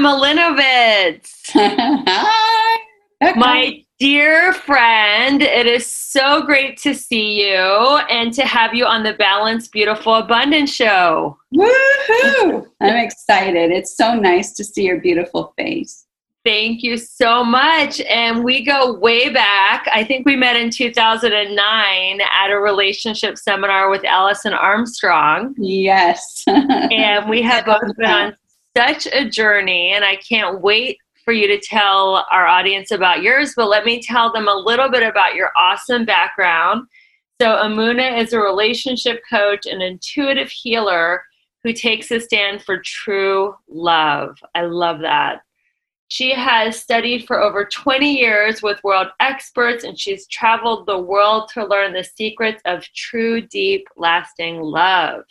Malinovitz, Hi. my dear friend. It is so great to see you and to have you on the Balance Beautiful Abundance show. Woohoo! I'm excited. It's so nice to see your beautiful face. Thank you so much. And we go way back. I think we met in 2009 at a relationship seminar with Alison Armstrong. Yes. And we have both been on such a journey, and I can't wait for you to tell our audience about yours. But let me tell them a little bit about your awesome background. So, Emunah is a relationship coach and intuitive healer who takes a stand for true love. I love that. She has studied for over 20 years with world experts, and she's traveled the world to learn the secrets of true, deep, lasting love.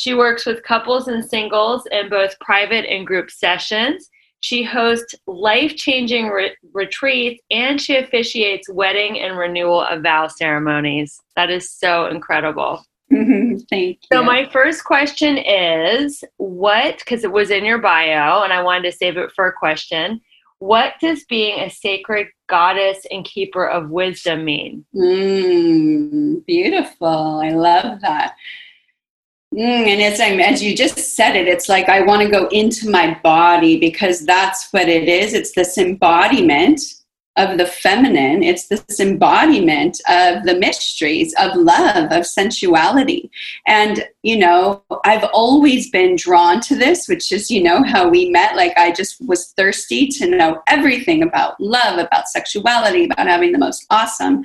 She works with couples and singles in both private and group sessions. She hosts life changing re- retreats and she officiates wedding and renewal of vow ceremonies. That is so incredible. Thank you. So, my first question is what, because it was in your bio and I wanted to save it for a question, what does being a sacred goddess and keeper of wisdom mean? Mm, beautiful. I love that. Mm, and um, as you just said it, it's like I want to go into my body because that's what it is. It's this embodiment of the feminine. It's this embodiment of the mysteries of love, of sensuality. And, you know, I've always been drawn to this, which is, you know, how we met. Like, I just was thirsty to know everything about love, about sexuality, about having the most awesome.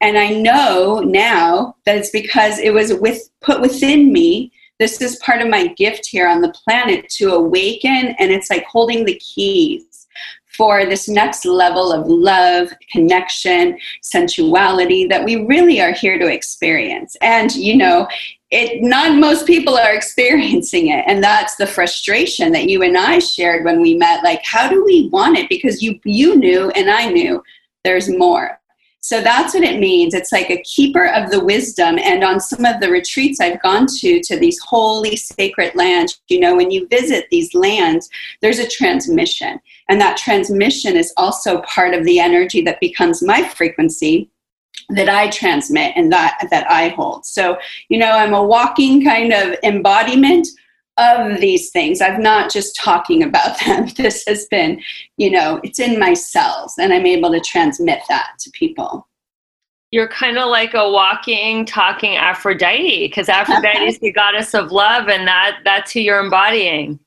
And I know now that it's because it was with put within me. This is part of my gift here on the planet to awaken, and it's like holding the keys for this next level of love, connection, sensuality that we really are here to experience. And you know, it not most people are experiencing it and that's the frustration that you and I shared when we met like how do we want it because you you knew and I knew there's more. So that's what it means. It's like a keeper of the wisdom. And on some of the retreats I've gone to, to these holy, sacred lands, you know, when you visit these lands, there's a transmission. And that transmission is also part of the energy that becomes my frequency that I transmit and that, that I hold. So, you know, I'm a walking kind of embodiment of these things. I'm not just talking about them. This has been, you know, it's in my cells and I'm able to transmit that to people. you're kind of like a walking, talking Aphrodite because Aphrodite is the goddess of love, and that that's who you're embodying.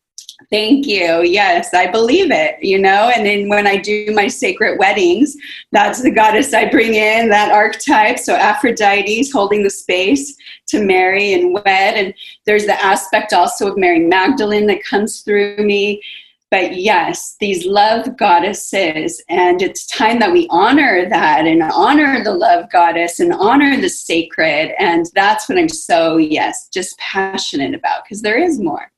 Thank you. Yes, I believe it, you know. And then when I do my sacred weddings, that's the goddess I bring in, that archetype. So Aphrodite's holding the space to marry and wed. And there's the aspect also of Mary Magdalene that comes through me. But yes, these love goddesses, and it's time that we honor that and honor the love goddess and honor the sacred. And that's what I'm so, yes, just passionate about because there is more.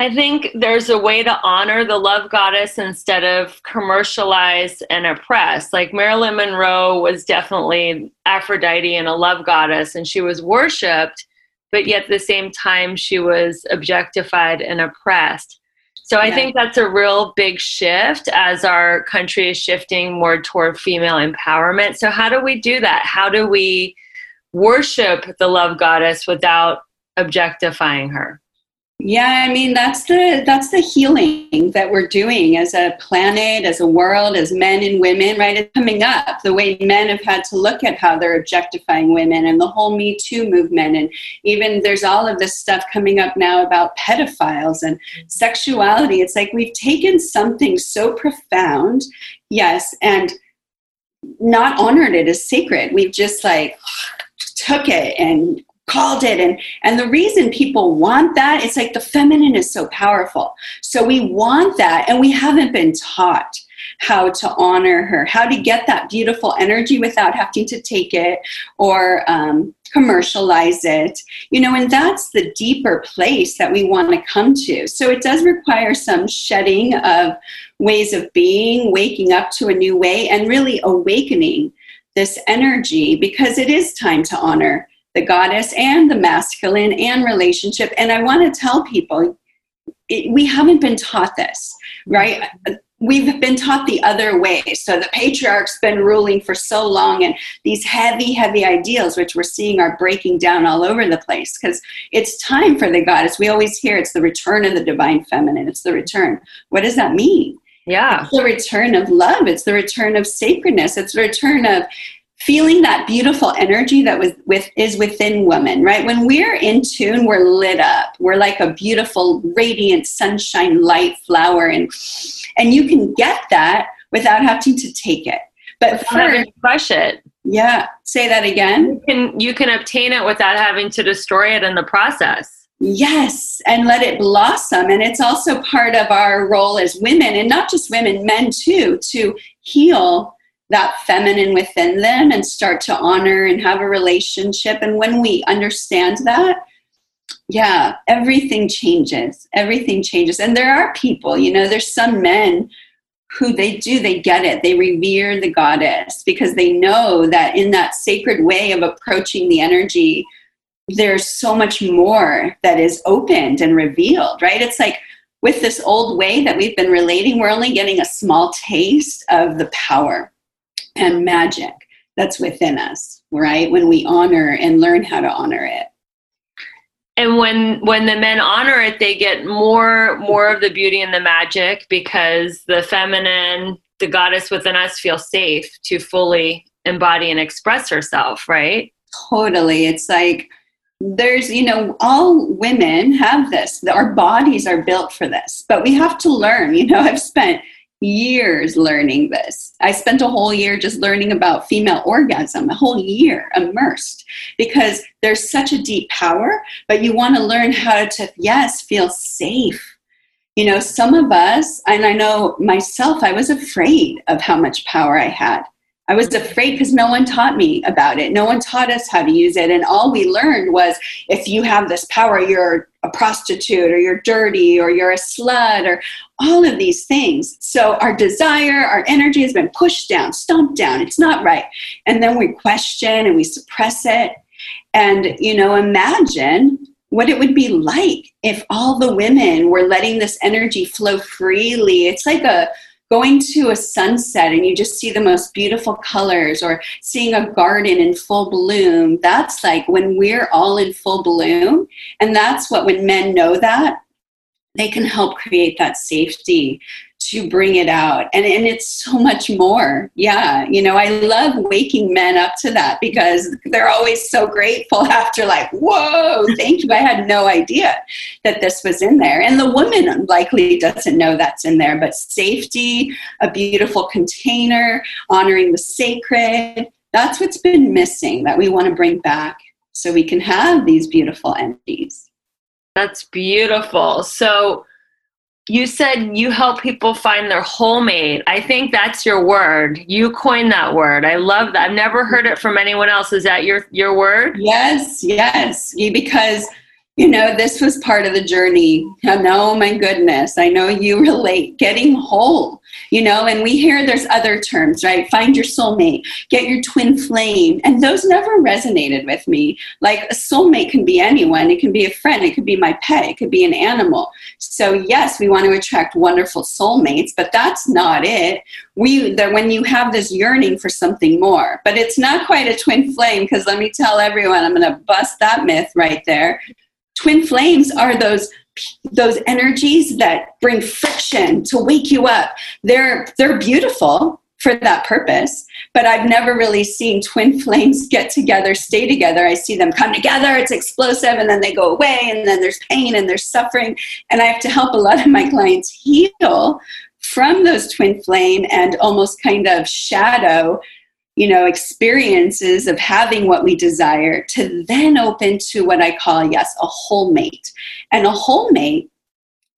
I think there's a way to honor the love goddess instead of commercialize and oppress. Like Marilyn Monroe was definitely Aphrodite and a love goddess, and she was worshipped, but yet at the same time, she was objectified and oppressed. So I Yeah. think that's a real big shift as our country is shifting more toward female empowerment. So, how do we do that? How do we worship the love goddess without objectifying her? Yeah, I mean that's the that's the healing that we're doing as a planet, as a world, as men and women, right? It's coming up the way men have had to look at how they're objectifying women and the whole Me Too movement and even there's all of this stuff coming up now about pedophiles and sexuality. It's like we've taken something so profound, yes, and not honored it as sacred. We've just like took it and called it. And and the reason people want that it's like the feminine is so powerful. So we want that and we haven't been taught how to honor her how to get that beautiful energy without having to take it or um, commercialize it. You know and that's the deeper place that we want to come to. So it does require some shedding of ways of being waking up to a new way and really awakening this energy because it is time to honor the goddess and the masculine and relationship. And I want to tell people it, we haven't been taught this, right? We've been taught the other way. So the patriarch's been ruling for so long, and these heavy, heavy ideals, which we're seeing are breaking down all over the place because it's time for the goddess. We always hear it's the return of the divine feminine, it's the return. What does that mean? Yeah. It's the return of love, it's the return of sacredness, it's the return of feeling that beautiful energy that was with is within women right when we're in tune we're lit up we're like a beautiful radiant sunshine light flower and and you can get that without having to take it but first crush it. yeah say that again You can you can obtain it without having to destroy it in the process. Yes, and let it blossom. And it's also part of our role as women, and not just women, men too, to heal that feminine within them and start to honor and have a relationship. And when we understand that, yeah, everything changes. Everything changes. And there are people, you know, there's some men who they do, they get it. They revere the goddess because they know that in that sacred way of approaching the energy, there's so much more that is opened and revealed, right? It's like with this old way that we've been relating, we're only getting a small taste of the power and magic that's within us, right? When we honor and learn how to honor it. And when when the men honor it, they get more more of the beauty and the magic because the feminine, the goddess within us feels safe to fully embody and express herself, right? Totally. It's like there's, you know, all women have this. Our bodies are built for this, but we have to learn. You know, I've spent years learning this. I spent a whole year just learning about female orgasm, a whole year immersed because there's such a deep power, but you want to learn how to, yes, feel safe. You know, some of us, and I know myself, I was afraid of how much power I had. I was afraid because no one taught me about it. No one taught us how to use it. And all we learned was if you have this power, you're a prostitute or you're dirty or you're a slut or all of these things. So our desire, our energy has been pushed down, stomped down. It's not right. And then we question and we suppress it. And, you know, imagine what it would be like if all the women were letting this energy flow freely. It's like a going to a sunset and you just see the most beautiful colors or seeing a garden in full bloom. That's like when we're all in full bloom. And that's what, when men know that, they can help create that safety to bring it out. And, and it's so much more. Yeah you know i love waking men up to that because they're always so grateful after like whoa thank you. I had no idea that this was in there. And the woman likely doesn't know that's in there but safety a beautiful container honoring the sacred that's what's been missing that we want to bring back so we can have these beautiful entities. That's beautiful. So you said you help people find their whole mate. I think that's your word. You coined that word. I love that. I've never heard it from anyone else. Is that your your word? Yes, yes. Because, you know, this was part of the journey. And oh my goodness, I know you relate. Getting whole, you know, and we hear there's other terms, right? Find your soulmate, get your twin flame. And those never resonated with me. Like a soulmate can be anyone, it can be a friend, it could be my pet, it could be an animal. So, yes, we want to attract wonderful soulmates, but that's not it we that when you have this yearning for something more but it's not quite a twin flame because let me tell everyone i'm going to bust that myth right there twin flames are those those energies that bring friction to wake you up. They're they're beautiful for that purpose but i've never really seen twin flames get together stay together. I see them come together it's explosive and then they go away and then there's pain and there's suffering and i have to help a lot of my clients heal from those twin flame and almost kind of shadow you know experiences of having what we desire to then open to what i call yes a whole mate and a whole mate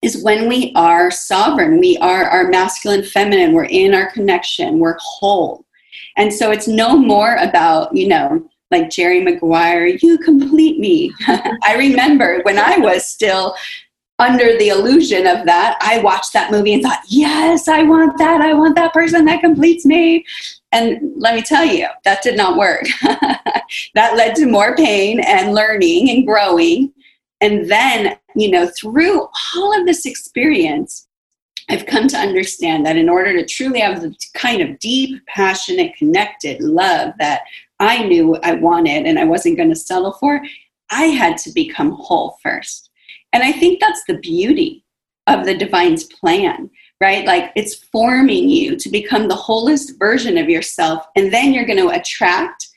is when we are sovereign. We are our masculine feminine. We're in our connection. We're whole. And so it's no more about you know like jerry maguire you complete me. I remember when i was still under the illusion of that, I watched that movie and thought, yes, I want that. I want that person that completes me. And let me tell you, that did not work. that led to more pain and learning and growing. And then, you know, through all of this experience, I've come to understand that in order to truly have the kind of deep, passionate, connected love that I knew I wanted and I wasn't going to settle for, I had to become whole first. And I think that's the beauty of the divine's plan, right? Like it's forming you to become the wholest version of yourself. And then you're going to attract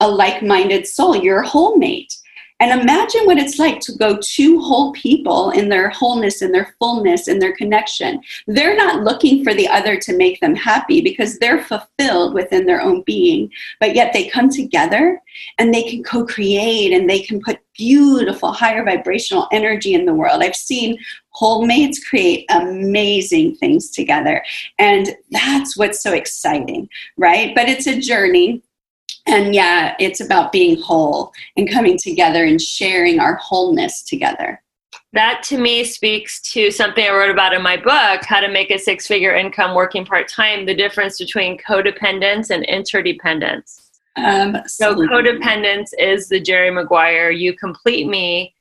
a like minded soul, your whole mate. And imagine what it's like to go two whole people in their wholeness, in their fullness, in their connection. They're not looking for the other to make them happy because they're fulfilled within their own being. But yet they come together and they can co create and they can put beautiful, higher vibrational energy in the world. I've seen whole mates create amazing things together. And that's what's so exciting, right? But it's a journey and yeah, it's about being whole and coming together and sharing our wholeness together. That to me speaks to something I wrote about in my book, How to Make a Six Figure Income Working Part Time, the difference between codependence and interdependence. Um, So, codependence is the Jerry Maguire, you complete me.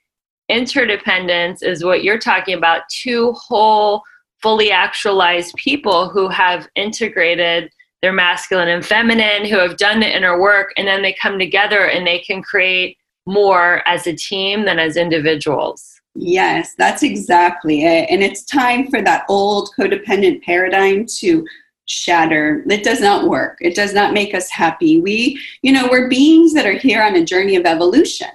Interdependence is what you're talking about two whole, fully actualized people who have integrated their masculine and feminine, who have done the inner work, and then they come together and they can create more as a team than as individuals. Yes, that's exactly it. And it's time for that old codependent paradigm to shatter. It does not work. It does not make us happy. We, you know, we're beings that are here on a journey of evolution.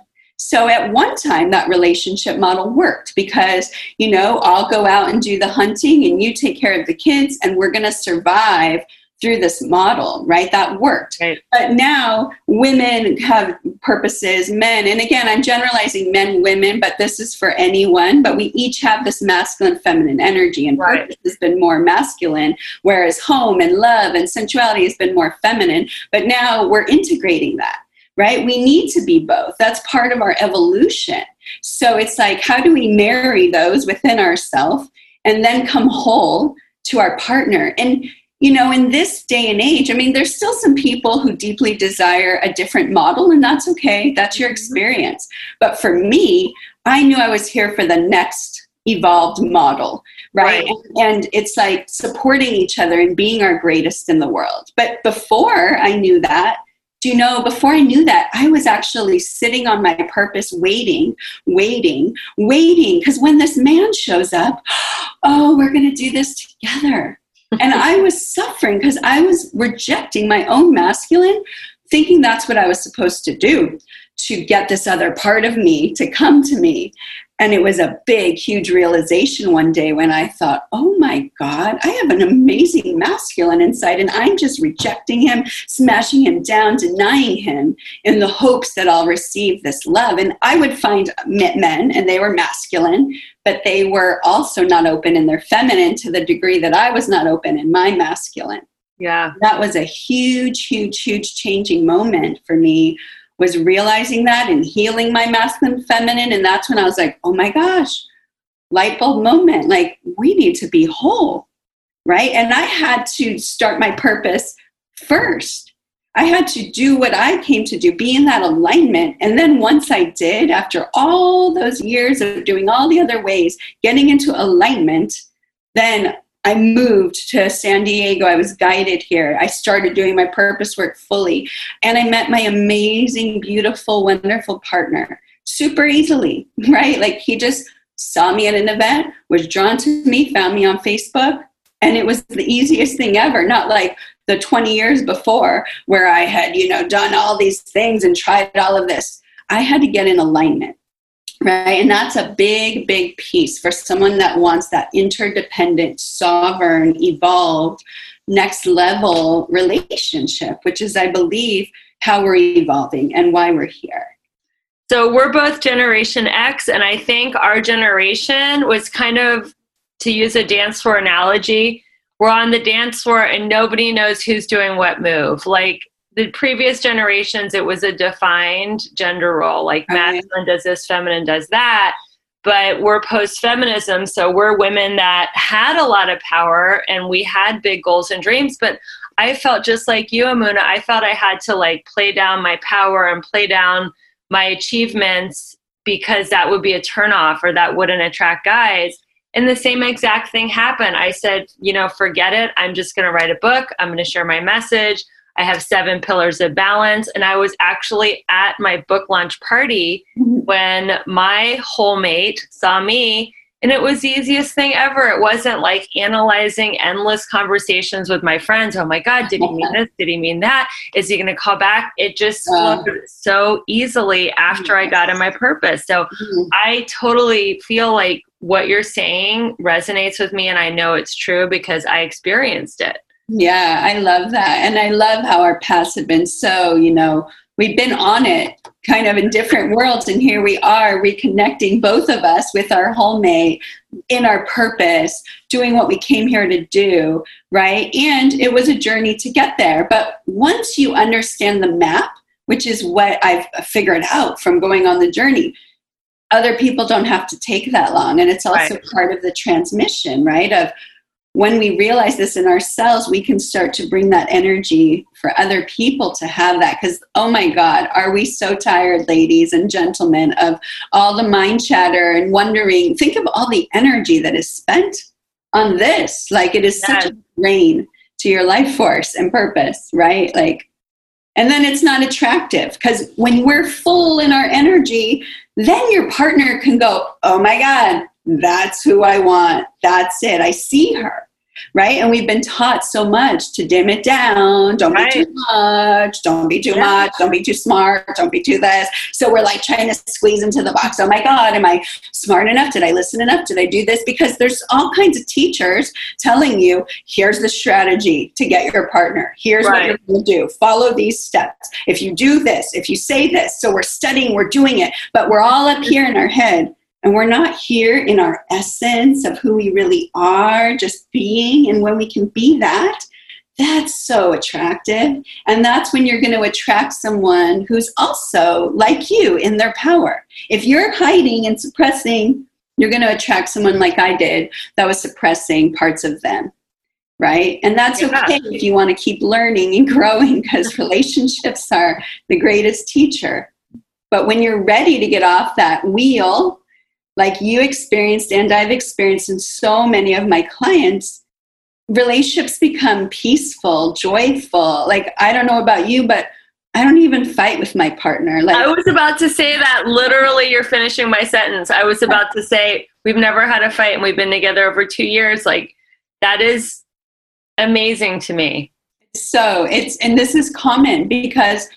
So at one time, that relationship model worked because, you know, I'll go out and do the hunting and you take care of the kids and we're going to survive through this model, right? That worked. Right. But now women have purposes, men, and again, I'm generalizing men, women, but this is for anyone. But we each have this masculine, feminine energy, and Right. purpose has been more masculine, whereas home and love and sensuality has been more feminine. But now we're integrating that, right? We need to be both. That's part of our evolution. So it's like, how do we marry those within ourselves and then come whole to our partner? And you know, in this day and age, I mean, there's still some people who deeply desire a different model, and that's okay. That's your mm-hmm. experience. But for me, I knew I was here for the next evolved model, right? Right. And it's like supporting each other and being our greatest in the world. But before I knew that, do you know, before I knew that, I was actually sitting on my purpose, waiting, waiting, waiting. Because when this man shows up, oh, we're going to do this together. and I was suffering because I was rejecting my own masculine, thinking that's what I was supposed to do to get this other part of me to come to me. And it was a big, huge realization one day when I thought, oh my God, I have an amazing masculine inside, and I'm just rejecting him, smashing him down, denying him in the hopes that I'll receive this love. And I would find men, and they were masculine, but they were also not open in their feminine to the degree that I was not open in my masculine. Yeah. That was a huge, huge, huge changing moment for me was realizing that and healing my masculine feminine and that's when i was like oh my gosh light bulb moment like we need to be whole right? And i had to start my purpose first. I had to do what i came to do be in that alignment. And then once i did after all those years of doing all the other ways getting into alignment then I moved to San Diego. I was guided here. I started doing my purpose work fully. And I met my amazing, beautiful, wonderful partner super easily, right? Like he just saw me at an event, was drawn to me, found me on Facebook. And it was the easiest thing ever. Not like the 20 years before where I had, you know, done all these things and tried all of this. I had to get in alignment right? And that's a big, big piece for someone that wants that interdependent, sovereign, evolved, next level relationship, which is, I believe, how we're evolving and why we're here. So we're both Generation X, and I think our generation was kind of, to use a dance floor analogy, we're on the dance floor and nobody knows who's doing what move. Like the previous generations it was a defined gender role like okay. masculine does this feminine does that but we're post feminism so we're women that had a lot of power and we had big goals and dreams but i felt just like you Emunah i felt i had to like play down my power and play down my achievements because that would be a turnoff or that wouldn't attract guys. And the same exact thing happened. I said you know forget it. I'm just going to write a book. I'm going to share my message I have seven pillars of balance. And I was actually at my book launch party mm-hmm. when my whole mate saw me. And it was the easiest thing ever. It wasn't like analyzing endless conversations with my friends. Oh my God, did he mean this? Did he mean that? Is he going to call back? It just flowed so easily after I got in my purpose. So mm-hmm. I totally feel like what you're saying resonates with me. And I know it's true because I experienced it. Yeah, I love that. And I love how our paths have been so, you know, we've been on it kind of in different worlds. And here we are reconnecting both of us with our whole mate in our purpose, doing what we came here to do, right? And it was a journey to get there. But once you understand the map, which is what I've figured out from going on the journey, other people don't have to take that long. And it's also right. part of the transmission, right? Of when we realize this in ourselves, we can start to bring that energy for other people to have that. Because, oh my God, are we so tired, ladies and gentlemen, of all the mind chatter and wondering? Think of all the energy that is spent on this. Like, it is such a drain to your life force and purpose, right? Like, and then it's not attractive because when we're full in our energy, then your partner can go, oh my God, that's who I want. That's it. I see her right? And we've been taught so much to dim it down. Don't right. be too much. Don't be too yeah. much. Don't be too smart. Don't be too this. So we're like trying to squeeze into the box. Oh my God, am I smart enough? Did I listen enough? Did I do this? Because there's all kinds of teachers telling you here's the strategy to get your partner. Here's right. what you're going to do. Follow these steps. If you do this, if you say this. So we're studying, we're doing it, but we're all up here in our head and we're not here in our essence of who we really are, just being. And when we can be that, that's so attractive. And that's when you're going to attract someone who's also like you in their power. If you're hiding and suppressing, you're going to attract someone like I did that was suppressing parts of them. Right? And that's yeah. okay if you want to keep learning and growing because relationships are the greatest teacher. But when you're ready to get off that wheel like you experienced and I've experienced in so many of my clients, relationships become peaceful, joyful. Like, I don't know about you, but I don't even fight with my partner. Like I was about to say that literally you're finishing my sentence. I was about to say we've never had a fight and we've been together over 2 years like that is amazing to me. so it's and this is common because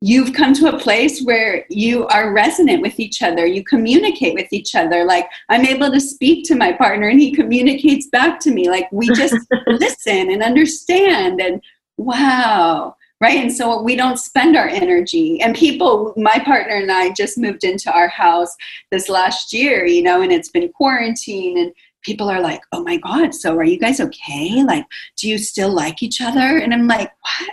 you've come to a place where you are resonant with each other. You communicate with each other. Like i'm able to speak to my partner and he communicates back to me. Like we just listen and understand and wow right? And so we don't spend our energy. And people my partner and i just moved into our house this last year you know and it's been quarantine and people are like oh my god so are you guys okay? Like do you still like each other? And i'm like what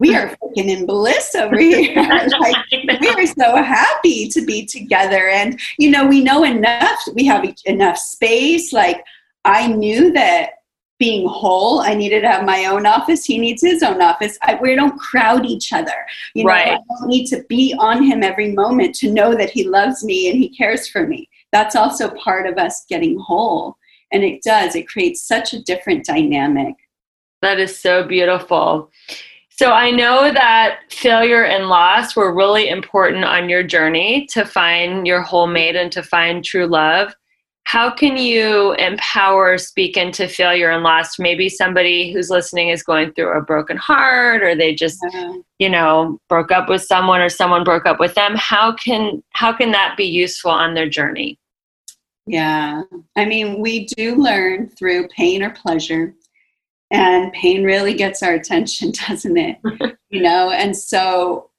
we are freaking in bliss over here. Like we are so happy to be together. And you know we know enough we have enough space. Like i knew that being whole i needed to have my own office. He needs his own office. I, we don't crowd each other. You know Right. i don't need to be on him every moment to know that he loves me and he cares for me. That's also part of us getting whole. And it does. It creates such a different dynamic. That is so beautiful. So I know that failure and loss were really important on your journey to find your whole mate and to find true love. How can you empower, speak into failure and loss? Maybe somebody who's listening is going through a broken heart or they just, you know, broke up with someone or someone broke up with them. How can how can that be useful on their journey? Yeah. I mean, we do learn through pain or pleasure. And pain really gets our attention, doesn't it? you know, and so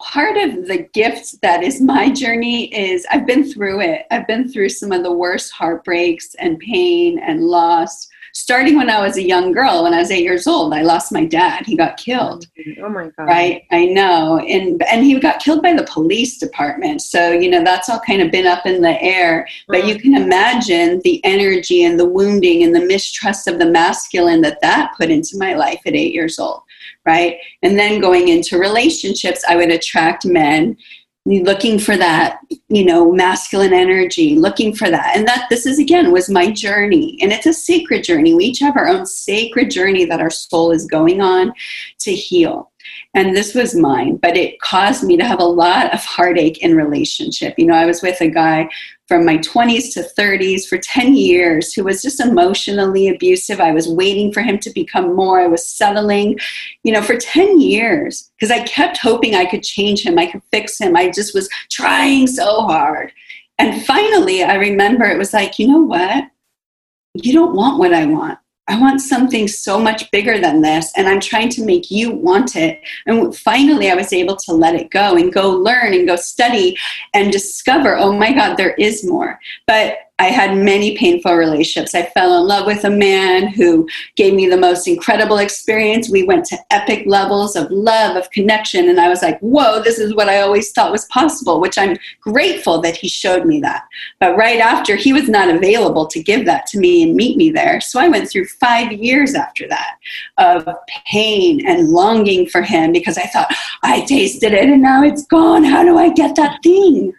part of the gift that is my journey is I've been through it. I've been through some of the worst heartbreaks and pain and loss. Starting when I was a young girl, when I was eight years old, I lost my dad. He got killed. Mm-hmm. Oh my god. right? I know. And and he got killed by the police department. So you know that's all kind of been up in the air. But you can imagine the energy and the wounding and the mistrust of the masculine that that put into my life at 8 years old. Right? And then going into relationships i would attract men looking for that you know masculine energy looking for that. And that this is again was my journey. And it's a sacred journey. We each have our own sacred journey that our soul is going on to heal and this was mine but it caused me to have a lot of heartache in relationship. You know i was with a guy from my 20s to 30s for 10 years who was just emotionally abusive. I was waiting for him to become more. I was settling you know for 10 years because i kept hoping i could change him. I could fix him. I just was trying so hard. And finally i remember it was like you know what? You don't want what i want I want something so much bigger than this, and I'm trying to make you want it. And finally, I was able to let it go and go learn and go study and discover oh my God, there is more. But I had many painful relationships. I fell in love with a man who gave me the most incredible experience. We went to epic levels of love, of connection, and I was like, whoa, this is what I always thought was possible, which I'm grateful that he showed me that. But right after, he was not available to give that to me and meet me there. So I went through five years after that of pain and longing for him because I thought, I tasted it and now it's gone. How do I get that thing?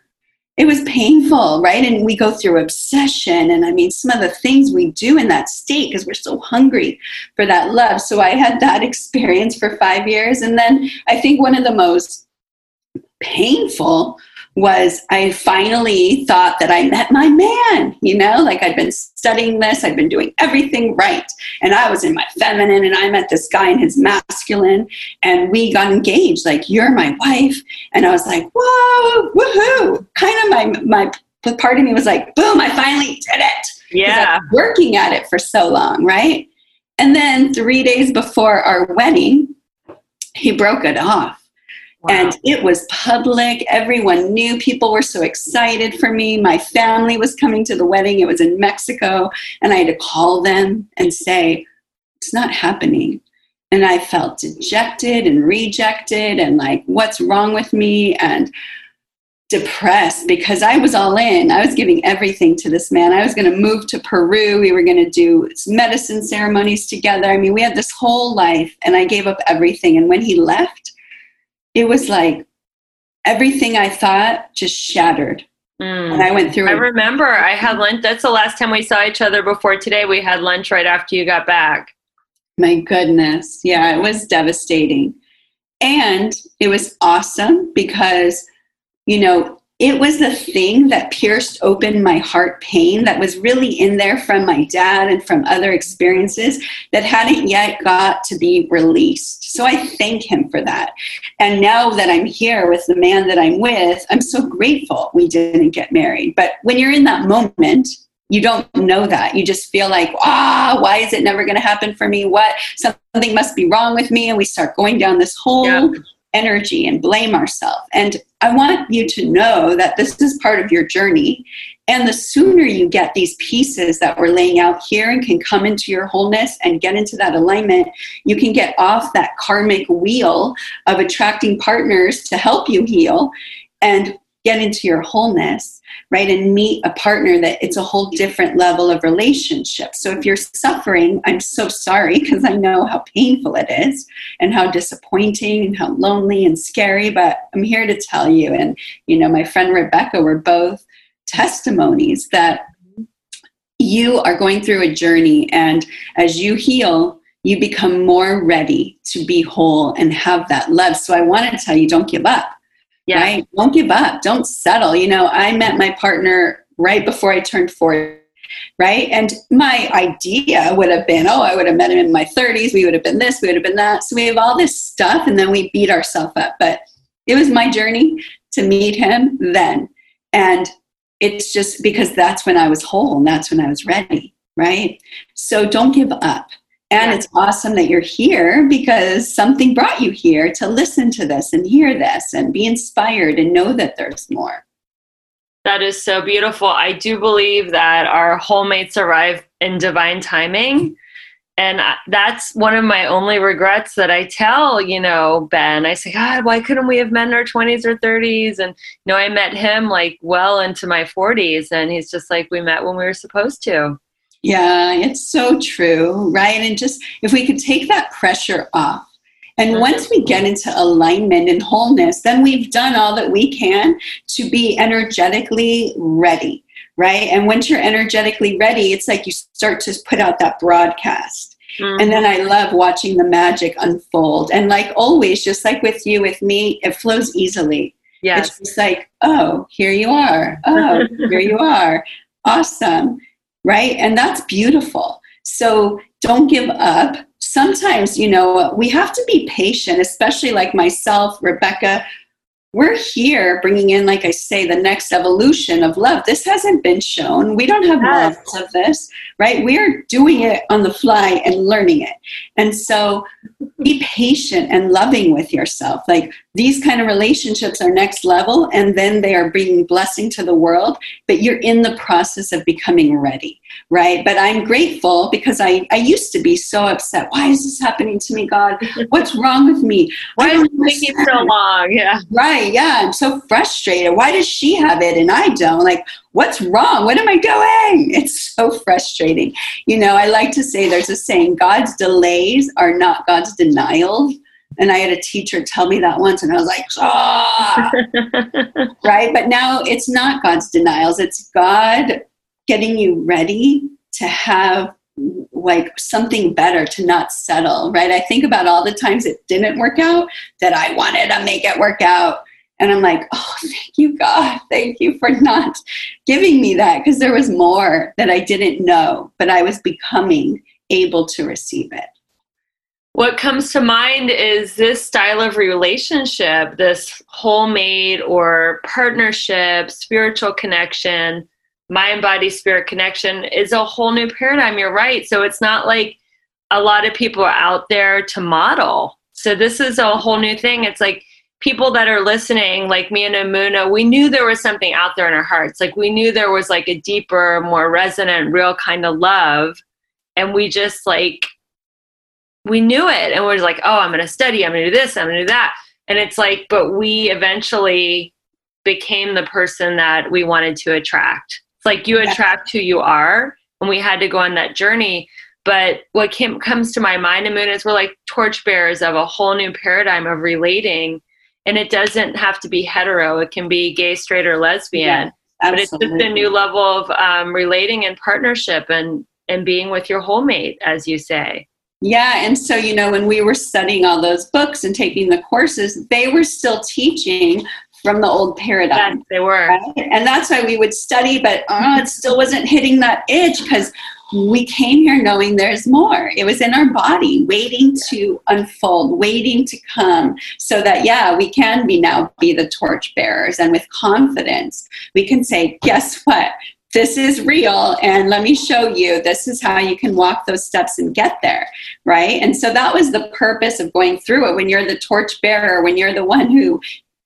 It was painful, right? And we go through obsession. And I mean, some of the things we do in that state because we're so hungry for that love. So I had that experience for five years. And then I think one of the most painful was I finally thought that I met my man, you know, like I'd been studying this, I'd been doing everything right. And I was in my feminine, and I met this guy in his masculine, and we got engaged, like, you're my wife. And I was like, whoa, woohoo. Kind of my, my part of me was like, boom, I finally did it. Yeah. Working at it for so long, right? And then three days before our wedding, he broke it off. And it was public. Everyone knew. People were so excited for me. My family was coming to the wedding. It was in Mexico. And I had to call them and say, it's not happening. And I felt dejected and rejected and like, what's wrong with me? And depressed because I was all in. I was giving everything to this man. I was going to move to Peru. We were going to do medicine ceremonies together. I mean, we had this whole life, and I gave up everything. And when he left, it was like everything I thought just shattered. Mm. And I went through I it. remember I had lunch. That's the last time we saw each other before today. We had lunch right after you got back. My goodness. Yeah, it was devastating. And it was awesome because, you know, it was the thing that pierced open my heart pain that was really in there from my dad and from other experiences that hadn't yet got to be released. So I thank him for that. And now that I'm here with the man that I'm with, I'm so grateful we didn't get married. But when you're in that moment, you don't know that. You just feel like, ah, why is it never going to happen for me? What? Something must be wrong with me. And we start going down this yeah energy and blame ourselves. And I want you to know that this is part of your journey. And the sooner you get these pieces that we're laying out here and can come into your wholeness and get into that alignment, you can get off that karmic wheel of attracting partners to help you heal and get into your wholeness, right? And meet a partner that it's a whole different level of relationship. So if you're suffering, I'm so sorry because I know how painful it is and how disappointing and how lonely and scary, but I'm here to tell you. And, you know, my friend Rebecca were both testimonies that you are going through a journey and as you heal, you become more ready to be whole and have that love. So I want to tell you, don't give up yeah. right? Don't give up. Don't settle. You know, I met my partner right before I turned 40 right? And my idea would have been, oh, I would have met him in my 30s. We would have been this, we would have been that. So we have all this stuff, and then we beat ourselves up. But it was my journey to meet him then. And it's just because that's when I was whole and that's when I was ready, right? So don't give up. And it's awesome that you're here because something brought you here to listen to this and hear this and be inspired and know that there's more. That is so beautiful. I do believe that our whole mates arrive in divine timing. And that's one of my only regrets that I tell, you know, Ben. I say, God, why couldn't we have met in our 20s or 30s? And, you know, I met him like well into my 40s. And he's just like, we met when we were supposed to. Yeah, it's so true, right? And just if we could take that pressure off. And once we get into alignment and wholeness, then we've done all that we can to be energetically ready, right? And once you're energetically ready, it's like you start to put out that broadcast. Mm-hmm. And then I love watching the magic unfold. And like always, just like with you, with me, it flows easily. Yes. It's just like, oh, here you are. Oh, here you are. Awesome right? And that's beautiful. So don't give up. Sometimes, you know, we have to be patient, especially like myself, Rebecca we're here bringing in, like I say, the next evolution of love. This hasn't been shown. We don't have yes. of this, right? We are doing it on the fly and learning it. And so be patient and loving with yourself. Like these kind of relationships are next level, and then they are bringing blessing to the world, but you're in the process of becoming ready, right? But I'm grateful because I, I used to be so upset. Why is this happening to me, God? What's wrong with me? Why is it taking so long? Yeah. Right yeah, I'm so frustrated. Why does she have it and I don't? Like, what's wrong? What am I doing? It's so frustrating. You know, I like to say there's a saying God's delays are not God's denials. And I had a teacher tell me that once, and I was like, ah, right? But now it's not God's denials, it's God getting you ready to have like something better to not settle right i think about all the times it didn't work out that i wanted to make it work out and I'm like, oh, thank you, God. Thank you for not giving me that because there was more that I didn't know, but I was becoming able to receive it. What comes to mind is this style of relationship, this whole-mate or partnership, spiritual connection, mind body spirit connection is a whole new paradigm. You're right. So it's not like a lot of people are out there to model. So this is a whole new thing. It's like people that are listening, like me and Emunah, we knew there was something out there in our hearts. Like we knew there was like a deeper, more resonant, real kind of love. And we just like, we knew it. And we're like, oh, I'm going to study. I'm going to do this. I'm going to do that. And it's like, but we eventually became the person that we wanted to attract. It's like you attract who you are. And we had to go on that journey. But what came, comes to my mind, Emunah, is we're like torchbearers of a whole new paradigm of relating and it doesn't have to be hetero it can be gay straight or lesbian yeah, but it's just a new level of um, relating and partnership and and being with your whole mate as you say Yeah, and so you know, when we were studying all those books and taking the courses, they were still teaching from the old paradigm. Yes, they were. Right? And that's why we would study, but uh, it still wasn't hitting that itch because we came here knowing there's more. It was in our body, waiting to unfold, waiting to come, so that, yeah, we can be now be the torch bearers. And with confidence, we can say, guess what? This is real, and let me show you. This is how you can walk those steps and get there, right? And so that was the purpose of going through it. When you're the torch bearer, when you're the one who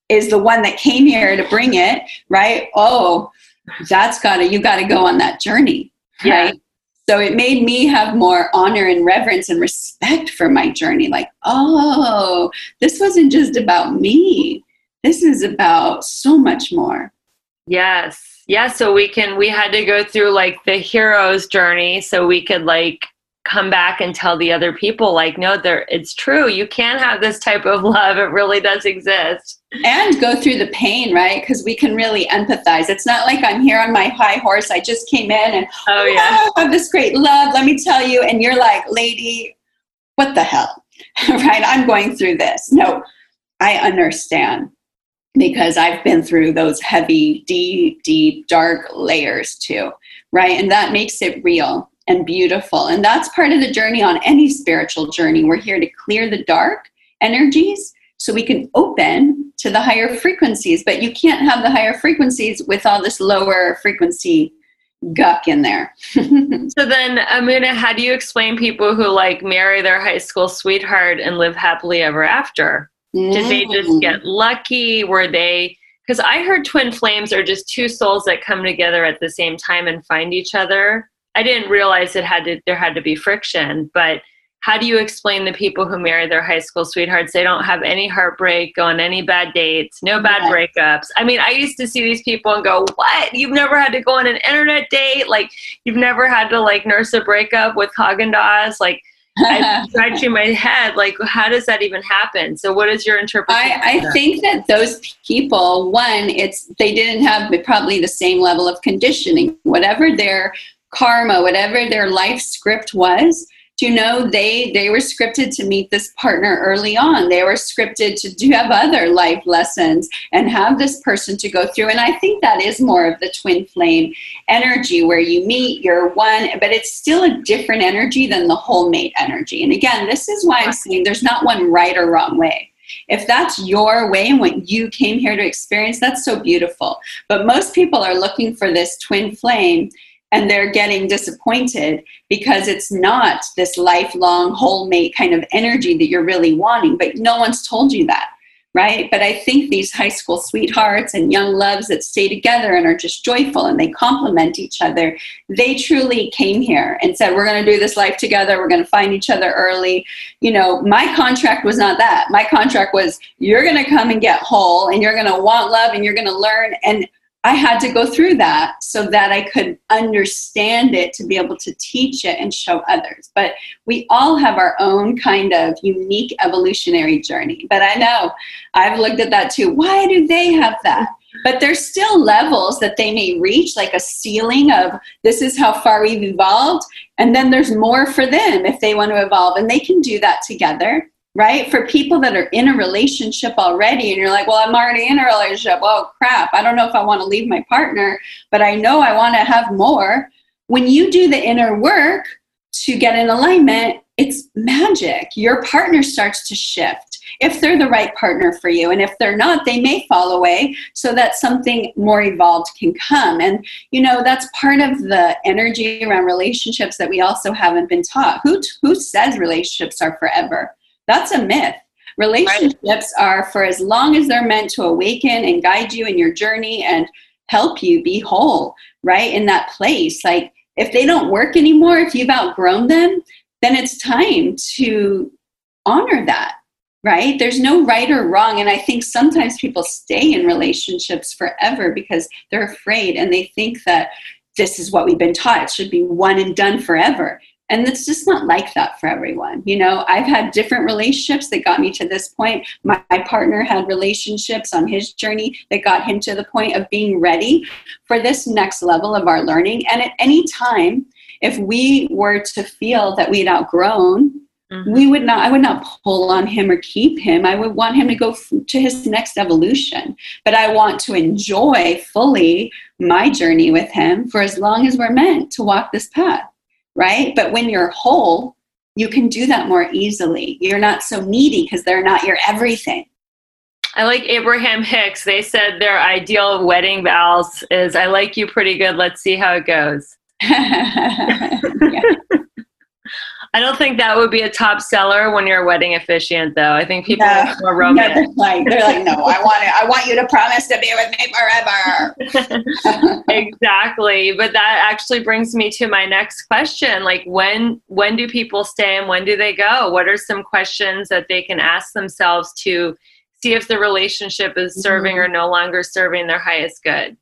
is the one that came here to bring it, right? Oh, that's got to, you got to go on that journey, Yeah. right? So it made me have more honor and reverence and respect for my journey. Like, oh, this wasn't just about me. This is about so much more. Yes. Yeah. So we can, we had to go through like the hero's journey so we could like come back and tell the other people, like, no, there, it's true. You can have this type of love. It really does exist. And go through the pain, right? Because we can really empathize. It's not like I'm here on my high horse. I just came in and Oh, yeah. I have this great love. Let me tell you. And you're like, lady, what the hell? right? I'm going through this. No, I understand because I've been through those heavy, deep, deep, dark layers too. Right. And that makes it real and beautiful. And that's part of the journey on any spiritual journey. We're here to clear the dark energies so we can open to the higher frequencies. But you can't have the higher frequencies with all this lower frequency guck in there. So then, Emunah, how do you explain people who like marry their high school sweetheart and live happily ever after? Did they just get lucky? Were they? Because I heard twin flames are just two souls that come together at the same time and find each other. I didn't realize it had to. There had to be friction. But how do you explain the people who marry their high school sweethearts? They don't have any heartbreak, go on any bad dates, no bad Yeah. breakups. I mean, I used to see these people and go, "What? You've never had to go on an internet date? Like you've never had to like nurse a breakup with Haagen Dazs? Like." I'm scratching my head. Like, how does that even happen? So, what is your interpretation? I, I think that those people, one, it's they didn't have probably the same level of conditioning. Whatever their karma, whatever their life script was, you know they they were scripted to meet this partner early on. They were scripted to do have other life lessons and have this person to go through. And I think that is more of the twin flame energy where you meet, you're one, but it's still a different energy than the whole mate energy. And again, this is why I'm saying there's not one right or wrong way. If that's your way and what you came here to experience, that's so beautiful. But most people are looking for this twin flame and they're getting disappointed because it's not this lifelong whole mate kind of energy that you're really wanting. But no one's told you that, right? But I think these high school sweethearts and young loves that stay together and are just joyful and they complement each other, they truly came here and said, We're going to do this life together. We're going to find each other early. You know, my contract was not that. My contract was, You're going to come and get whole and you're going to want love and you're going to learn. And I had to go through that so that I could understand it to be able to teach it and show others. But we all have our own kind of unique evolutionary journey. But I know I've looked at that too. Why do they have that? But there's still levels that they may reach, like a ceiling of this is how far we've evolved. And then there's more for them if they want to evolve. And they can do that together right? For people that are in a relationship already, and you're like, well, I'm already in a relationship. Oh, crap. I don't know if I want to leave my partner, but I know I want to have more. When you do the inner work to get in alignment, it's magic. Your partner starts to shift if they're the right partner for you. And if they're not, they may fall away so that something more evolved can come. And, you know, that's part of the energy around relationships that we also haven't been taught. Who, who says relationships are forever? That's a myth. Relationships are for as long as they're meant to awaken and guide you in your journey and help you be whole, right? In that place. Like if they don't work anymore, if you've outgrown them, then it's time to honor that, right? There's no right or wrong. And I think sometimes people stay in relationships forever because they're afraid and they think that this is what we've been taught. It should be one and done forever and it's just not like that for everyone you know? I've had different relationships that got me to this point. My, my, partner had relationships on his journey that got him to the point of being ready for this next level of our learning. And at any time if we were to feel that we'd outgrown Mhm. we would not i would not pull on him or keep him. I would want him to go f- to his next evolution. But i want to enjoy fully my journey with him for as long as we're meant to walk this path right but when you're whole you can do that more easily you're not so needy because they're not your everything I like Abraham Hicks. They said their ideal wedding vows is I like you pretty good. Let's see how it goes. yeah. I don't think that would be a top seller when you're a wedding officiant, though. I think people No. are more No, romantic. they're like they're like no i want it. I want you to promise to be with me forever. Exactly. But that actually brings me to my next question. Like when when do people stay and when do they go? What are some questions that they can ask themselves to see if the relationship is serving mm-hmm. or no longer serving their highest good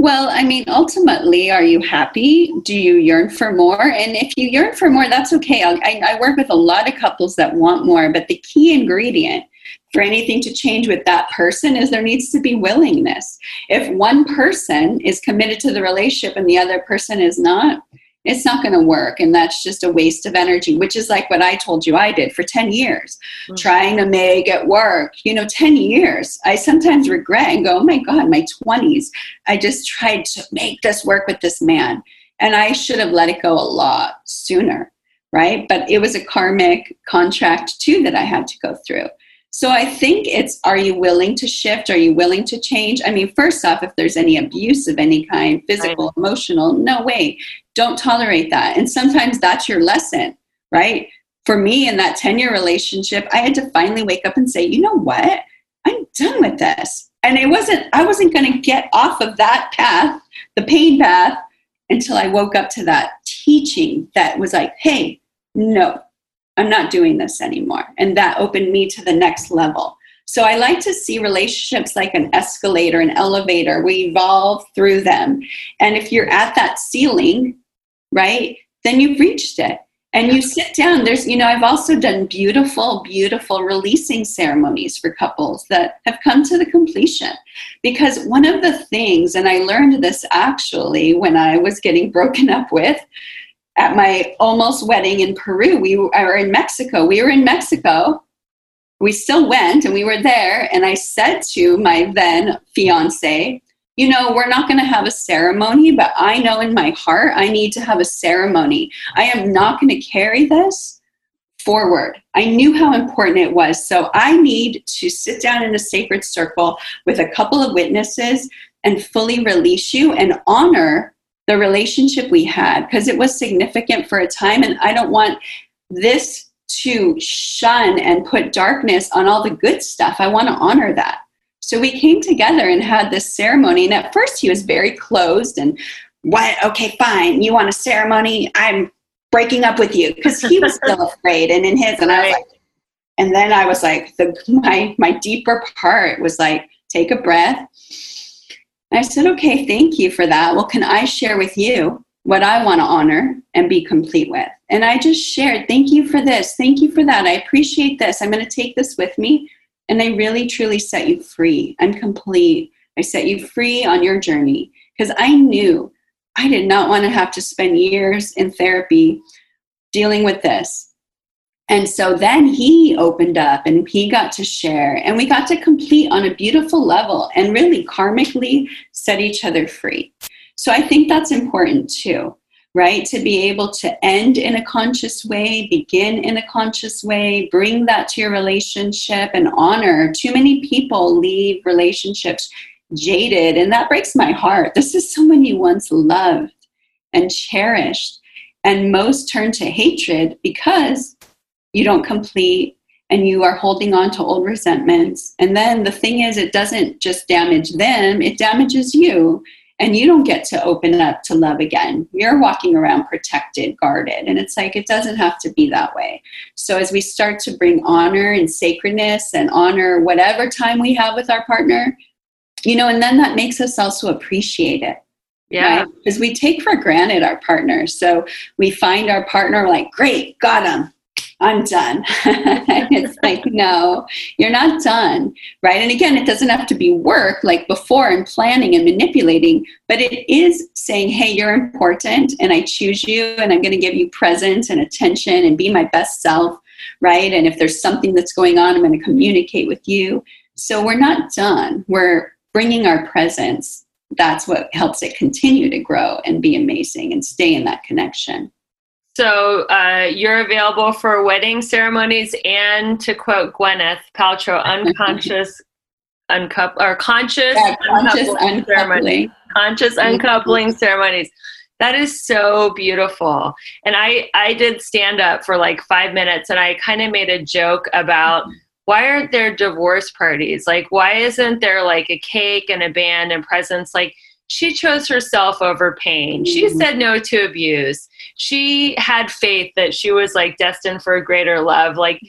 Well, I mean, ultimately, are you happy? Do you yearn for more? And if you yearn for more, that's okay. I, I, work with a lot of couples that want more, but the key ingredient for anything to change with that person is there needs to be willingness. If one person is committed to the relationship and the other person is not, it's not going to work. And that's just a waste of energy, which is like what I told you I did for 10 years, Mhm. trying to make it work. You know, 10 years. I sometimes regret and go, oh my God, my 20s, I just tried to make this work with this man. And I should have let it go a lot sooner, right? But it was a karmic contract too that I had to go through. So I think it's are you willing to shift? Are you willing to change? I mean, first off, if there's any abuse of any kind, physical, emotional, no way. Don't tolerate that. And sometimes that's your lesson, right? For me in that 10 year relationship, I had to finally wake up and say, you know what? I'm done with this. And it wasn't, I wasn't going to get off of that path, the pain path, until I woke up to that teaching that was like, hey, no, I'm not doing this anymore. And that opened me to the next level. So I like to see relationships like an escalator, an elevator. We evolve through them. And if you're at that ceiling, right, then you've reached it. And you sit down. There's, you know, I've also done beautiful, beautiful releasing ceremonies for couples that have come to the completion. Because one of the things, and I learned this actually when I was getting broken up with, at my almost wedding in Peru, we were in Mexico. We were in Mexico. We still went and we were there. And I said to my then fiance, you know, we're not going to have a ceremony, but I know in my heart I need to have a ceremony. I am not going to carry this forward. I knew how important it was. So I need to sit down in a sacred circle with a couple of witnesses and fully release you and honor the relationship we had because it was significant for a time. And I don't want this to shun and put darkness on all the good stuff. I want to honor that. So we came together and had this ceremony. And at first, he was very closed and, what? Okay, fine. You want a ceremony? I'm breaking up with you because he was still afraid and in his. And I was like, and then I was like, the, my, my deeper part was like, take a breath. I said, okay, thank you for that. Well, can I share with you what I want to honor and be complete with? And I just shared, thank you for this. Thank you for that. I appreciate this. I'm going to take this with me. And I really, truly set you free. I'm complete. I set you free on your journey because I knew I did not want to have to spend years in therapy dealing with this. And so then he opened up and he got to share, and we got to complete on a beautiful level and really karmically set each other free. So I think that's important too, right? To be able to end in a conscious way, begin in a conscious way, bring that to your relationship and honor. Too many people leave relationships jaded, and that breaks my heart. This is someone you once loved and cherished, and most turn to hatred because you don't complete and you are holding on to old resentments. And then the thing is, it doesn't just damage them, it damages you. And you don't get to open up to love again. You're walking around protected, guarded. And it's like, it doesn't have to be that way. So, as we start to bring honor and sacredness and honor whatever time we have with our partner, you know, and then that makes us also appreciate it Yeah. because we take for granted our partner. So we find our partner like, great, got him. I'm done. it's like, no, you're not done. Right. And again, it doesn't have to be work like before and planning and manipulating, but it is saying, hey, you're important and I choose you and I'm going to give you presence and attention and be my best self right? And if there's something that's going on, I'm going to communicate with you. So we're not done. We're bringing our presence. That's what helps it continue to grow and be amazing and stay in that connection. So uh, you're available for wedding ceremonies and, to quote Gwyneth Paltrow, unconscious uncoupling or conscious, Yeah, conscious uncoupling ceremonies. uncoupling. Conscious uncoupling ceremonies. That is so beautiful. And I I did stand up for like five minutes, and I kind of made a joke about why aren't there divorce parties? Like, why isn't there like a cake and a band and presents? Like, she chose herself over pain. She Mhm. said no to abuse. She had faith that she was like destined for a greater love. Like,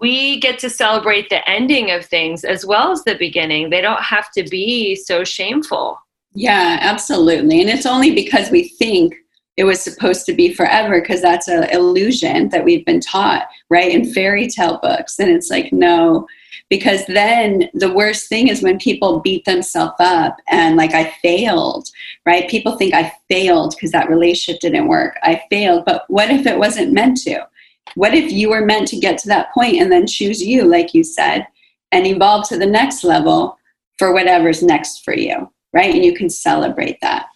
we get to celebrate the ending of things as well as the beginning. They don't have to be so shameful. Yeah, absolutely. And it's only because we think it was supposed to be forever because that's an illusion that we've been taught, right? In fairy tale books. And it's like, no, because then the worst thing is when people beat themselves up and like, I failed, right? People think I failed because that relationship didn't work. I failed. But what if it wasn't meant to? What if you were meant to get to that point and then choose you, like you said, and evolve to the next level for whatever's next for you? right? And you can celebrate that.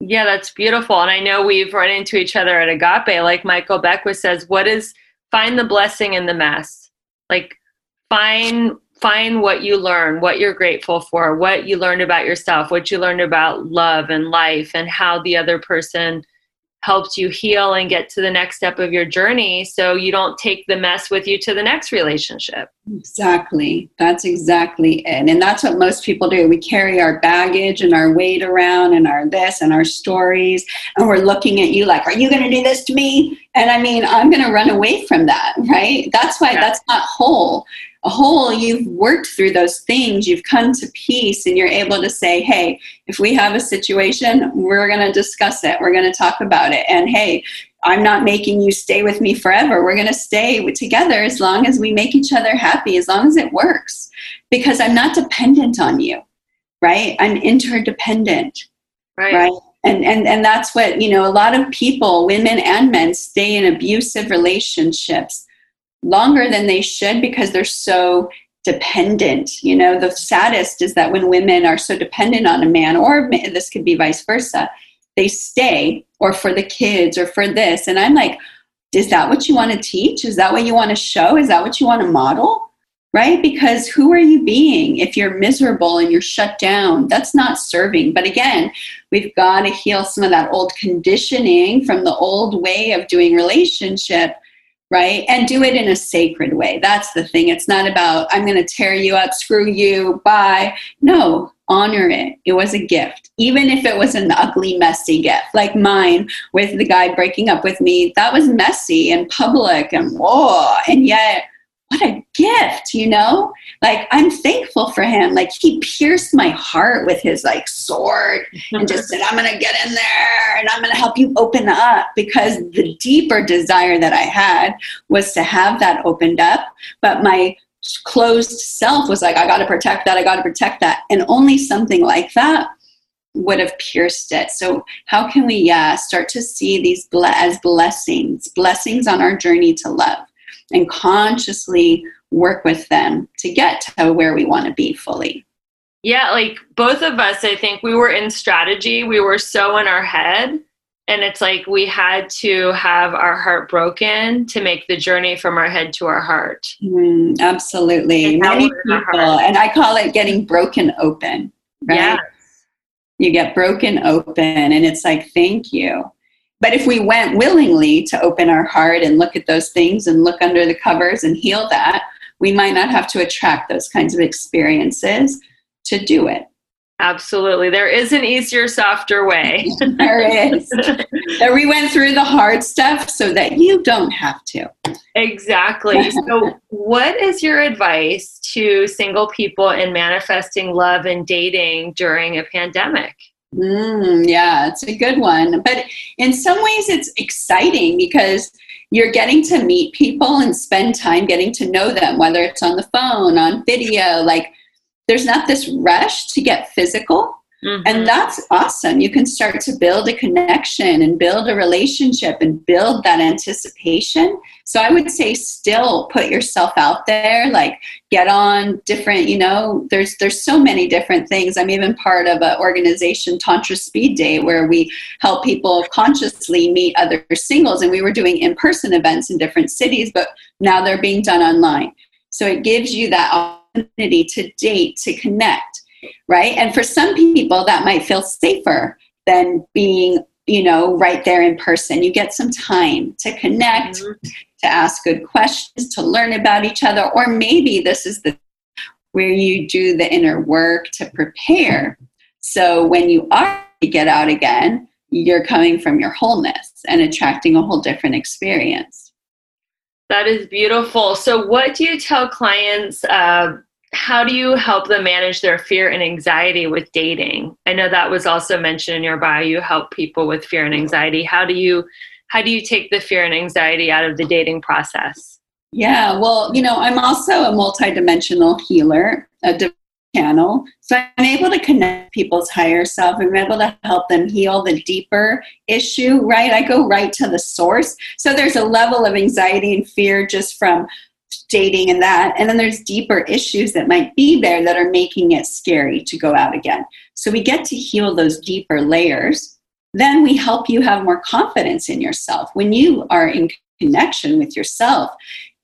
Yeah, that's beautiful. And I know we've run into each other at Agape. Like Michael Beckwith says, what is find the blessing in the mess? Like find find what you learn, what you're grateful for, what you learned about yourself, what you learned about love and life and how the other person helped you heal and get to the next step of your journey so you don't take the mess with you to the next relationship. Exactly. That's exactly it. And that's what most people do. We carry our baggage and our weight around and our this and our stories. And we're looking at you like, are you going to do this to me? And I mean, I'm going to run away from that, right? That's why Yeah. that's not whole. A whole, you've worked through those things, you've come to peace, and you're able to say, hey, if we have a situation, we're going to discuss it. We're going to talk about it. And hey, I'm not making you stay with me forever. We're going to stay together as long as we make each other happy, as long as it works. Because I'm not dependent on you, right? I'm interdependent, Right. right? And, and, and that's what, you know, a lot of people, women and men, stay in abusive relationships longer than they should because they're so dependent. You know, the saddest is that when women are so dependent on a man, or this could be vice versa, they stay or for the kids or for this. And I'm like, is that what you want to teach? Is that what you want to show? Is that what you want to model? Right? Because who are you being if you're miserable and you're shut down? That's not serving. But again, we've got to heal some of that old conditioning from the old way of doing relationship right? And do it in a sacred way. That's the thing. It's not about, I'm going to tear you up, screw you, bye. No, honor it. It was a gift. Even if it was an ugly, messy gift, like mine with the guy breaking up with me, that was messy and public and whoa. And yet, what a gift, you know? Like, I'm thankful for him. Like, he pierced my heart with his like sword and just said, I'm going to get in there and I'm going to help you open up because the deeper desire that I had was to have that opened up. But my closed self was like, I got to protect that. I got to protect that. And only something like that would have pierced it. So, how can we, yeah, start to see these ble- as blessings, blessings on our journey to love and consciously work with them to get to where we want to be fully? Yeah, like both of us, I think we were in strategy. We were so in our head. And it's like we had to have our heart broken to make the journey from our head to our heart. Mm, absolutely. And Many we're in our people, and I call it getting broken open. Right? Yeah. You get broken open, and it's like, thank you. But if we went willingly to open our heart and look at those things and look under the covers and heal that, we might not have to attract those kinds of experiences to do it. Absolutely. There is an easier, softer way. There is. That we went through the hard stuff so that you don't have to. exactly. So, what is your advice to single people in manifesting love and dating during a pandemic? Mm, yeah, it's a good one. But in some ways, it's exciting because you're getting to meet people and spend time getting to know them, whether it's on the phone, on video. Like, there's not this rush to get physical, Mhm. And that's awesome. You can start to build a connection and build a relationship and build that anticipation. So I would say still put yourself out there, like get on different, you know, there's there's so many different things. I'm even part of an organization, Tantra Speed Date, where we help people consciously meet other singles. And we were doing in-person events in different cities, but now they're being done online. So it gives you that opportunity to date, to connect right? And for some people, that might feel safer than being, you know, right there in person. You get some time to connect, Mhm. to ask good questions, to learn about each other, or maybe this is the where you do the inner work to prepare. So when you are to get out again, you're coming from your wholeness and attracting a whole different experience. That is beautiful. So, what do you tell clients? Uh, how do you help them manage their fear and anxiety with dating? I know that was also mentioned in your bio. You help people with fear and anxiety. How do you how do you take the fear and anxiety out of the dating process? Yeah, well, you know, I'm also a multidimensional healer, a channel. So I'm able to connect people's higher self. I'm able to help them heal the deeper issue, right? I go right to the source. So there's a level of anxiety and fear just from dating and that. And then there's deeper issues that might be there that are making it scary to go out again. So we get to heal those deeper layers. Then we help you have more confidence in yourself. When you are in connection with yourself,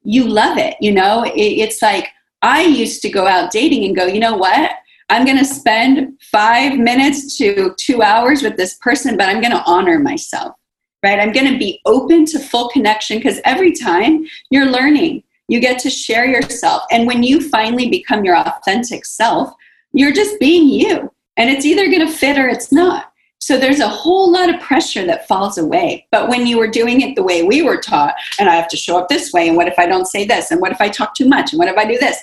you love it. You know, it, it's like I used to go out dating and go, you know what? I'm going to spend five minutes to two hours with this person, but I'm going to honor myself, right? I'm going to be open to full connection because every time you're learning, you get to share yourself. And when you finally become your authentic self, you're just being you. And it's either going to fit or it's not. So there's a whole lot of pressure that falls away. But when you were doing it the way we were taught, and I have to show up this way, and what if I don't say this, and what if I talk too much, and what if I do this?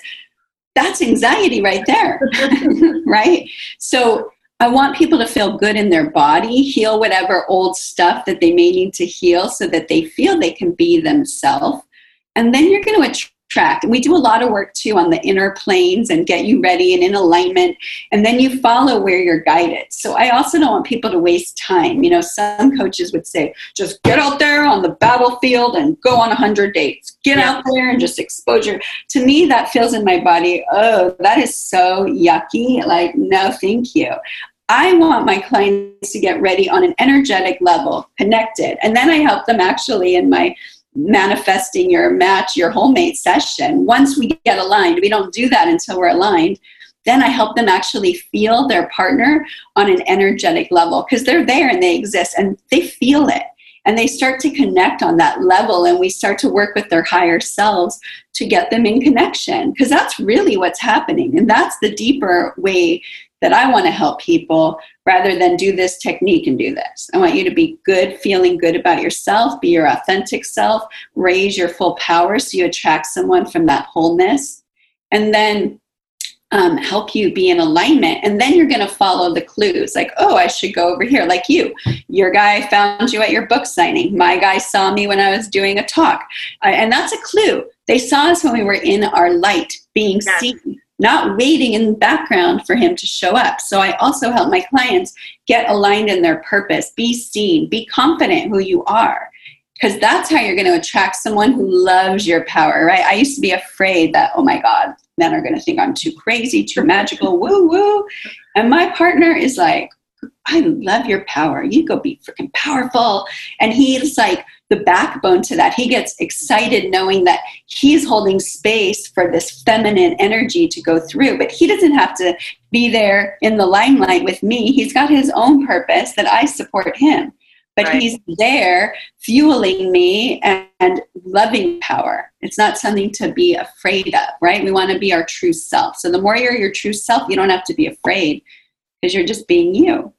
That's anxiety right there, right? So I want people to feel good in their body, heal whatever old stuff that they may need to heal so that they feel they can be themselves. And then you're going to attract. We do a lot of work too on the inner planes and get you ready and in alignment. And then you follow where you're guided. So I also don't want people to waste time. You know, some coaches would say, just get out there on the battlefield and go on 100 dates. Get Yeah. out there and just exposure. To me, that feels in my body, oh, that is so yucky. Like, no, thank you. I want my clients to get ready on an energetic level, connected. And then I help them actually in my manifesting your match, your whole mate session. Once we get aligned, we don't do that until we're aligned. Then I help them actually feel their partner on an energetic level because they're there and they exist and they feel it. And they start to connect on that level, and we start to work with their higher selves to get them in connection because that's really what's happening. And that's the deeper way that I want to help people rather than do this technique and do this. I want you to be good, feeling good about yourself, be your authentic self, raise your full power so you attract someone from that wholeness, and then um, help you be in alignment. And then you're going to follow the clues like, oh, I should go over here, like you. Your guy found you at your book signing. My guy saw me when I was doing a talk. Uh, and that's a clue. They saw us when we were in our light, being Yeah. seen not waiting in the background for him to show up. So I also help my clients get aligned in their purpose, be seen, be confident who you are. Because that's how you're going to attract someone who loves your power, right? I used to be afraid that, oh my God, men are going to think I'm too crazy, too magical, woo woo. And my partner is like, I love your power. You go be freaking powerful. And he's like the backbone to that. He gets excited knowing that he's holding space for this feminine energy to go through, but he doesn't have to be there in the limelight with me. He's got his own purpose that I support him. But Right. he's there fueling me and, and loving power. It's not something to be afraid of, right? We want to be our true self. So the more you're your true self, you don't have to be afraid because you're just being you.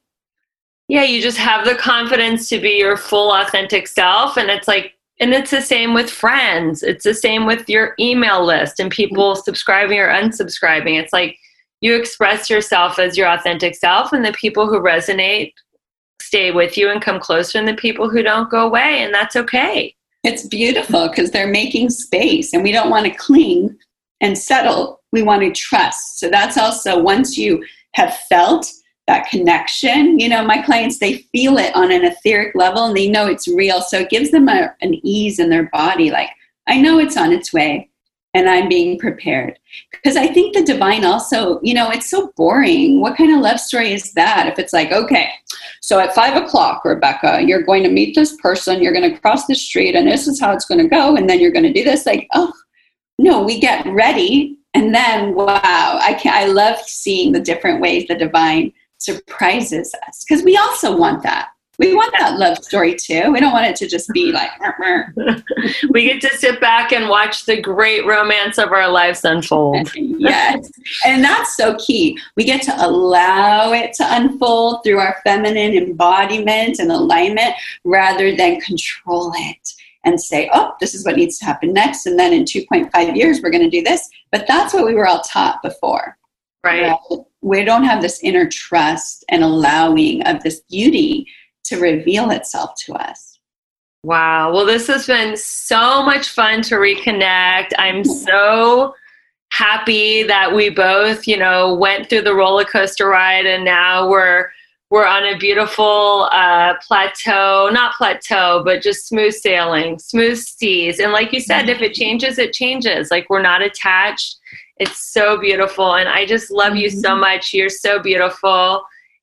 Yeah, you just have the confidence to be your full authentic self. And it's like, and it's the same with friends. It's the same with your email list and people mm-hmm. subscribing or unsubscribing. It's like you express yourself as your authentic self, and the people who resonate stay with you and come closer, and the people who don't go away. And that's okay. It's beautiful because they're making space and we don't want to cling and settle. We want to trust. So that's also once you have felt that connection. You know, my clients, they feel it on an etheric level and they know it's real. So it gives them a, an ease in their body. Like, I know it's on its way and I'm being prepared. Because I think the divine also, you know, it's so boring. What kind of love story is that? If it's like, okay, so at five o'clock, Rebecca, you're going to meet this person, you're going to cross the street, and this is how it's going to go, and then you're going to do this. Like, oh, no, we get ready, and then wow, I can I love seeing the different ways the divine surprises us because we also want that. We want that love story too. We don't want it to just be like. we get to sit back and watch the great romance of our lives unfold. yes. And that's so key. We get to allow it to unfold through our feminine embodiment and alignment rather than control it and say, oh, this is what needs to happen next. And then in 2.5 years, we're going to do this. But that's what we were all taught before. Right. We don't have this inner trust and allowing of this beauty to reveal itself to us. Wow. Well, this has been so much fun to reconnect. I'm so happy that we both, you know, went through the roller coaster ride and now we're we're on a beautiful uh, plateau, not plateau, but just smooth sailing, smooth seas. And like you said, if it changes, it changes. Like we're not attached. It's so beautiful. And I just love you so Mm-hmm. much. You're so beautiful.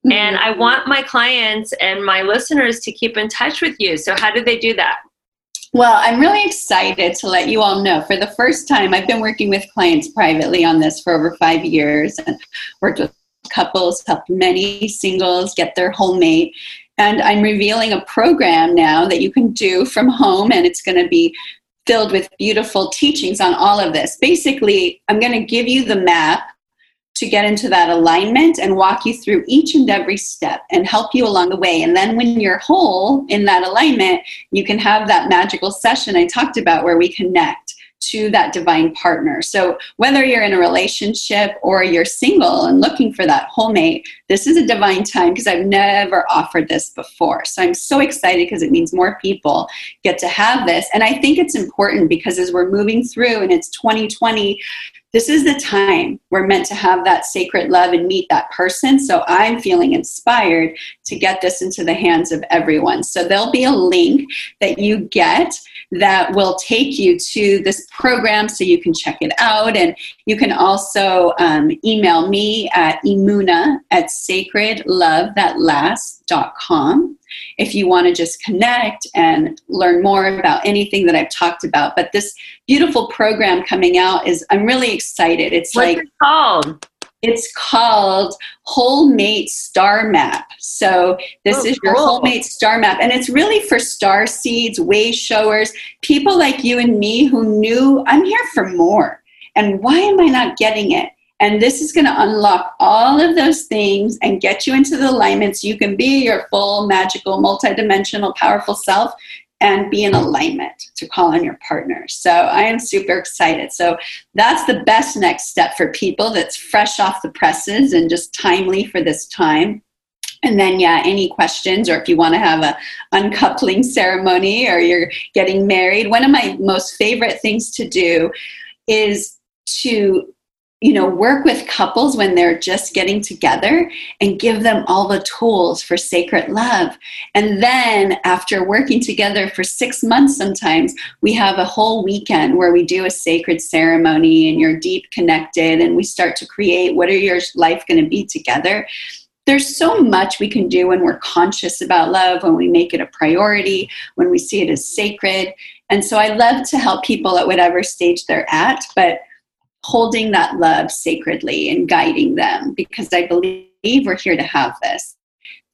And I want my clients and my listeners to keep in touch with you. So, how do they do that? Well, I'm really excited to let you all know for the first time, I've been working with clients privately on this for over five years and worked with couples, helped many singles get their whole mate. And I'm revealing a program now that you can do from home, and it's going to be filled with beautiful teachings on all of this. Basically, I'm going to give you the map to get into that alignment and walk you through each and every step and help you along the way. And then when you're whole in that alignment, you can have that magical session I talked about where we connect to that divine partner. So whether you're in a relationship or you're single and looking for that whole mate, this is a divine time because I've never offered this before. So I'm so excited because it means more people get to have this. And I think it's important because as we're moving through and it's 2020, this is the time we're meant to have that sacred love and meet that person. So I'm feeling inspired to get this into the hands of everyone. So there'll be a link that you get that will take you to this program so you can check it out. And you can also um, email me at Emunah at sacredlovethatlasts.com if you want to just connect and learn more about anything that I've talked about. But this beautiful program coming out is, I'm really excited. It's What's like, it called? It's called Whole Mate Star Map. So this Oh, is your cool. Whole Mate Star Map, and it's really for star seeds, way showers, people like you and me who knew I'm here for more. And why am I not getting it? And this is going to unlock all of those things and get you into the alignments. You can be your full, magical, multidimensional, powerful self and be in alignment to call on your partner. So I am super excited. So that's the best next step for people that's fresh off the presses and just timely for this time. And then, yeah, any questions, or if you want to have a uncoupling ceremony, or you're getting married, one of my most favorite things to do is to you know work with couples when they're just getting together and give them all the tools for sacred love. And then after working together for six months sometimes we have a whole weekend where we do a sacred ceremony and you're deep connected and we start to create what are your life going to be together. There's so much we can do when we're conscious about love when we make it a priority when we see it as sacred. And so i love to help people at whatever stage they're at but holding that love sacredly and guiding them because I believe we're here to have this.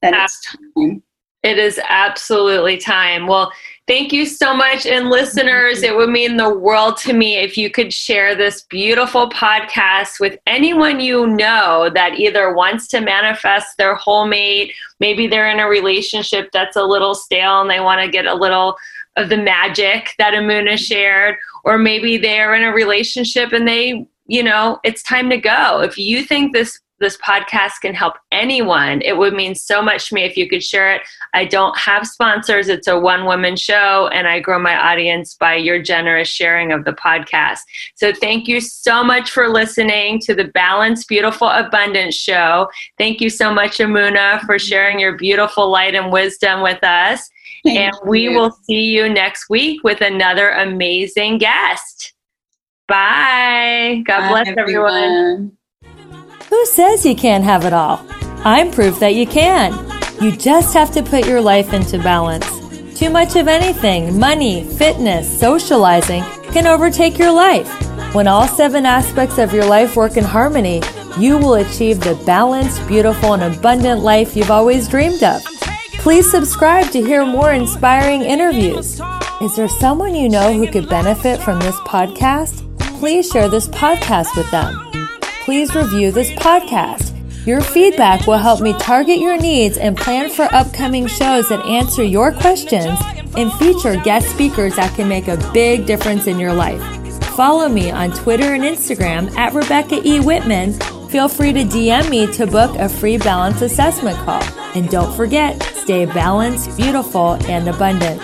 That it's time. It is absolutely time. Well, thank you so much. And listeners, it would mean the world to me if you could share this beautiful podcast with anyone you know that either wants to manifest their whole mate, maybe they're in a relationship that's a little stale and they want to get a little of the magic that Emunah shared, or maybe they're in a relationship and they, you know, it's time to go. If you think this this podcast can help anyone, it would mean so much to me if you could share it. I don't have sponsors, it's a one woman show, and I grow my audience by your generous sharing of the podcast. So thank you so much for listening to the Balanced, Beautiful, Abundance show. Thank you so much, Emunah, for sharing your beautiful light and wisdom with us. Thank and we will see you next week with another amazing guest. Bye. God Bye, bless everyone. Who says you can't have it all? I'm proof that you can. You just have to put your life into balance. Too much of anything, money, fitness, socializing, can overtake your life. When all seven aspects of your life work in harmony, you will achieve the balanced, beautiful, and abundant life you've always dreamed of. Please subscribe to hear more inspiring interviews. Is there someone you know who could benefit from this podcast? Please share this podcast with them. Please review this podcast. Your feedback will help me target your needs and plan for upcoming shows that answer your questions and feature guest speakers that can make a big difference in your life. Follow me on Twitter and Instagram at Rebecca E. Whitman. Feel free to DM me to book a free balance assessment call. And don't forget, stay balanced, beautiful, and abundant.